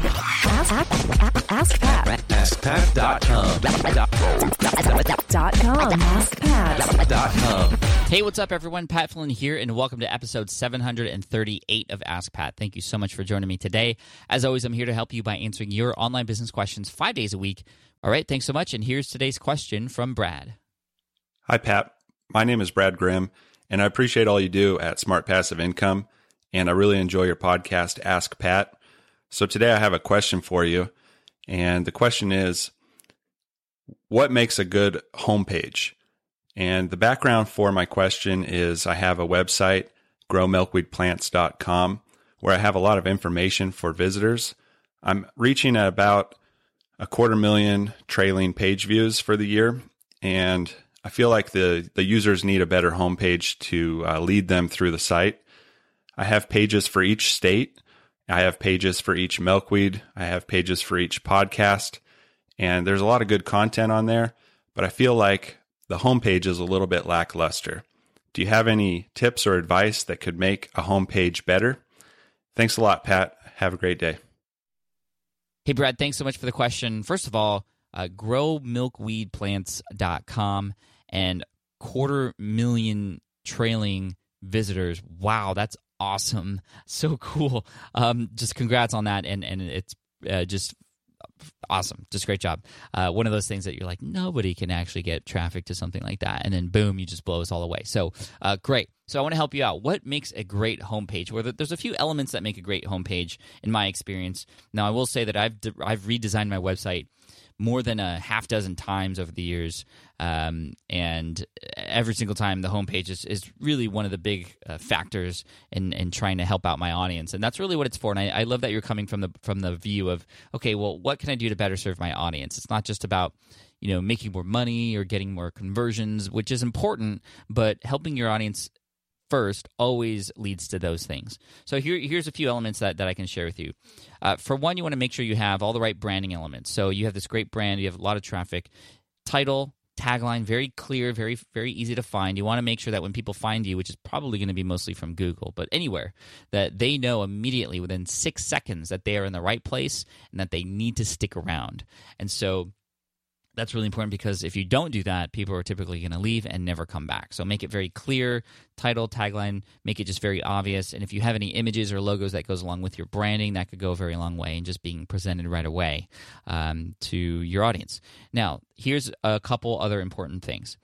Ask, ask, ask Pat. AskPat.com. Dot com. AskPat. Hey, what's up, everyone? Pat Flynn here, and welcome to episode 738 of Ask Pat. Thank you so much for joining me today. As always, I'm here to help you by answering your online business questions five days a week. All right, thanks so much. And here's today's question from Brad. Hi, Pat. My name is Brad Grimm, and I appreciate all you do at Smart Passive Income. And I really enjoy your podcast, Ask Pat. So today I have a question for you. And the question is What makes a good homepage? And the background for my question is I have a website, growmilkweedplants.com, where I have a lot of information for visitors. I'm reaching at about a quarter million trailing page views for the year. And I feel like the, the users need a better homepage to uh, lead them through the site. I have pages for each state. I have pages for each milkweed. I have pages for each podcast. And there's a lot of good content on there, but I feel like the homepage is a little bit lackluster. Do you have any tips or advice that could make a homepage better? Thanks a lot, Pat. Have a great day. Hey, Brad, thanks so much for the question. First of all, uh, growmilkweedplants.com and quarter million trailing visitors. Wow, that's awesome. So cool. Um, just congrats on that. And, and it's uh, just awesome. Just great job. Uh, one of those things that you're like, nobody can actually get traffic to something like that. And then boom, you just blow us all away. So uh, great. So I want to help you out. What makes a great homepage? Well, there's a few elements that make a great homepage in my experience. Now, I will say that I've, de- I've redesigned my website more than a half dozen times over the years. Um, and every single time, the homepage is, is really one of the big uh, factors in, in trying to help out my audience. And that's really what it's for. And I, I love that you're coming from the from the view of, okay, well, what can I do to better serve my audience? It's not just about you know making more money or getting more conversions which is important but helping your audience first always leads to those things. So here, here's a few elements that, that I can share with you. Uh, for one, you want to make sure you have all the right branding elements. So you have this great brand, you have a lot of traffic, title, tagline, very clear, very very easy to find. You want to make sure that when people find you, which is probably going to be mostly from Google, but anywhere, that they know immediately within six seconds that they are in the right place and that they need to stick around. And so that's really important because if you don't do that, people are typically going to leave and never come back. So make it very clear, title, tagline, make it just very obvious. And if you have any images or logos that goes along with your branding, that could go a very long way in just being presented right away um, to your audience. Now, here's a couple other important things.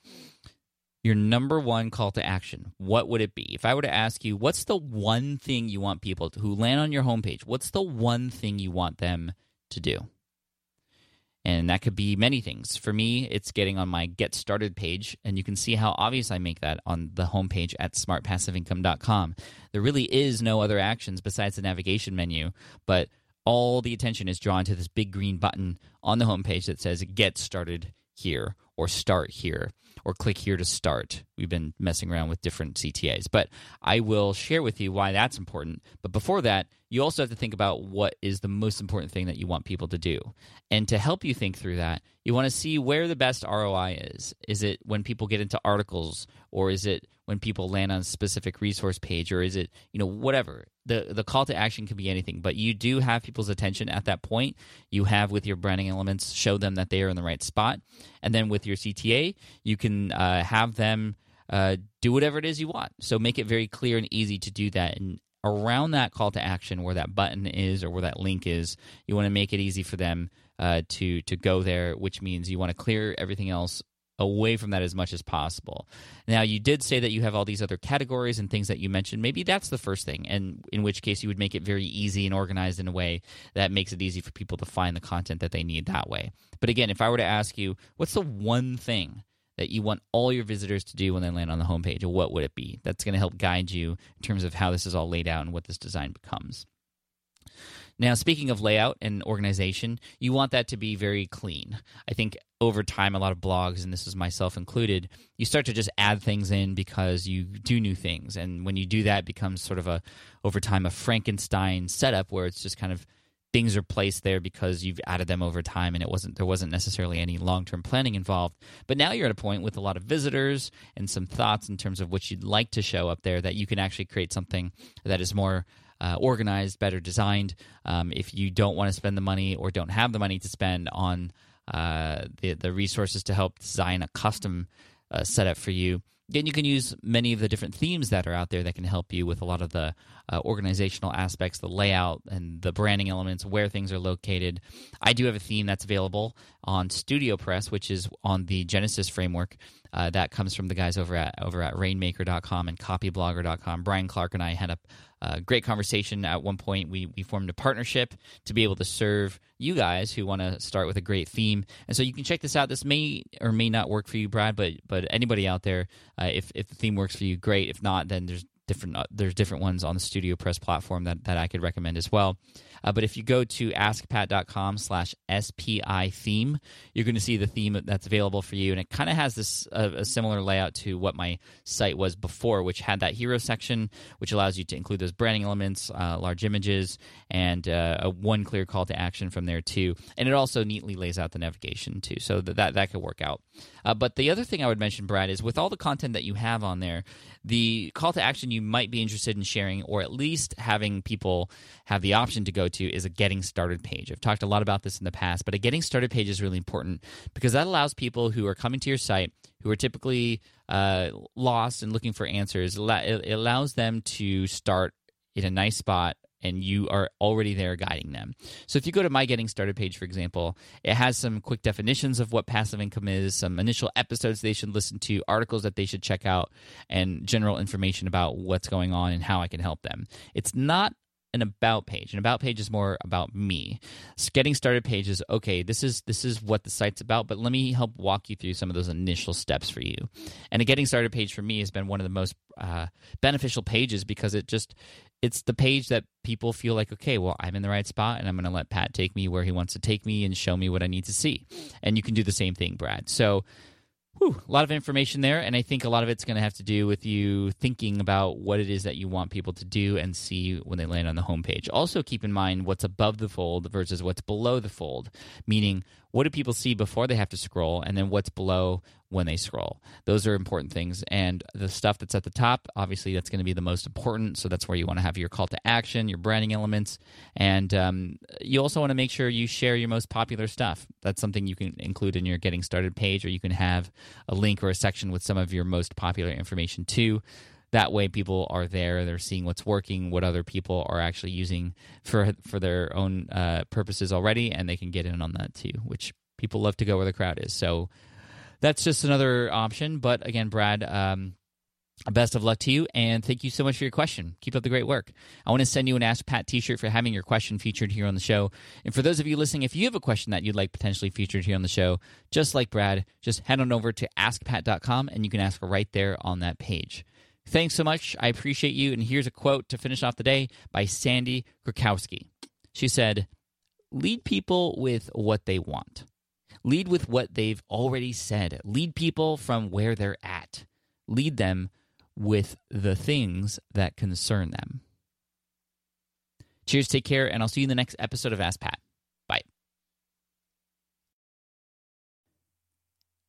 Your number one call to action, what would it be? If I were to ask you, what's the one thing you want people to, who land on your homepage, what's the one thing you want them to do? And that could be many things. For me, it's getting on my Get Started page, and you can see how obvious I make that on the homepage at smartpassiveincome.com. There really is no other actions besides the navigation menu, but all the attention is drawn to this big green button on the homepage that says Get Started here or Start here or click here to start. We've been messing around with different CTAs, but I will share with you why that's important. But before that, you also have to think about what is the most important thing that you want people to do. And to help you think through that, you want to see where the best ROI is. Is it when people get into articles or is it when people land on a specific resource page or is it, you know, whatever. The the call to action can be anything, but you do have people's attention at that point. You have with your branding elements show them that they are in the right spot. And then with your CTA, you can uh, have them uh, do whatever it is you want. So make it very clear and easy to do that. And around that call to action, where that button is or where that link is, you want to make it easy for them uh, to to go there. Which means you want to clear everything else away from that as much as possible. Now, you did say that you have all these other categories and things that you mentioned. Maybe that's the first thing, and in which case you would make it very easy and organized in a way that makes it easy for people to find the content that they need that way. But again, if I were to ask you, what's the one thing that you want all your visitors to do when they land on the homepage, what would it be? That's going to help guide you in terms of how this is all laid out and what this design becomes. Now, speaking of layout and organization, you want that to be very clean. I think over time, a lot of blogs, and this is myself included, you start to just add things in because you do new things. And when you do that, it becomes sort of a, over time, a Frankenstein setup where it's just kind of things are placed there because you've added them over time and it wasn't there wasn't necessarily any long-term planning involved but now you're at a point with a lot of visitors and some thoughts in terms of what you'd like to show up there that you can actually create something that is more uh, organized, better designed. Um, if you don't want to spend the money or don't have the money to spend on uh, the the resources to help design a custom uh, setup for you, then you can use many of the different themes that are out there that can help you with a lot of the uh, organizational aspects, the layout, and the branding elements, where things are located. I do have a theme that's available on Studio Press, which is on the Genesis framework. Uh, that comes from the guys over at over at Rainmaker.com and CopyBlogger.com. Brian Clark and I had a, a great conversation at one point. We we formed a partnership to be able to serve you guys who want to start with a great theme. And so you can check this out. This may or may not work for you, Brad, but but anybody out there, uh, if if the theme works for you, great. If not, then there's different uh, there's different ones on the studio press platform that, that i could recommend as well. Uh, but if you go to askpat.com slash spi theme you're going to see the theme that's available for you. And it kind of has this uh, a similar layout to what my site was before which had that hero section which allows you to include those branding elements uh, large images and uh, a one clear call to action from there too. And it also neatly lays out the navigation too so that that, that could work out. Uh, but the other thing i would mention brad is with all the content that you have on there the call to action you might be interested in sharing or at least having people have the option to go to is a getting started page. I've talked a lot about this in the past, but a getting started page is really important because that allows people who are coming to your site who are typically uh, lost and looking for answers, it allows them to start in a nice spot and you are already there guiding them. So if you go to my getting started page, for example, it has some quick definitions of what passive income is, some initial episodes they should listen to, articles that they should check out, and general information about what's going on and how I can help them. It's not an about page. An about page is more about me. Getting started page is okay. This is this is what the site's about, but let me help walk you through some of those initial steps for you. And a getting started page for me has been one of the most uh, beneficial pages because it just it's the page that people feel like okay well i'm in the right spot and i'm going to let pat take me where he wants to take me and show me what i need to see and you can do the same thing brad so whew, a lot of information there. And I think a lot of it's going to have to do with you thinking about what it is that you want people to do and see when they land on the homepage. Also, keep in mind what's above the fold versus what's below the fold, meaning what do people see before they have to scroll, and then what's below when they scroll. Those are important things. And the stuff that's at the top, obviously, that's going to be the most important. So that's where you want to have your call to action, your branding elements. And um, you also want to make sure you share your most popular stuff. That's something you can include in your getting started page, or you can have a link or a section with some of your most popular information too. That way, people are there. They're seeing what's working, what other people are actually using for for their own uh, purposes already, and they can get in on that too. Which people love to go where the crowd is. So that's just another option. But again, Brad, um, best of luck to you and thank you so much for your question keep up the great work i want to send you an ask pat t-shirt for having your question featured here on the show and for those of you listening if you have a question that you'd like potentially featured here on the show just like brad just head on over to askpat.com and you can ask right there on that page thanks so much i appreciate you and here's a quote to finish off the day by sandy krakowski she said lead people with what they want Lead with what they've already said. Lead people from where they're at. Lead them with the things that concern them. Cheers, take care, and I'll see you in the next episode of Ask Pat.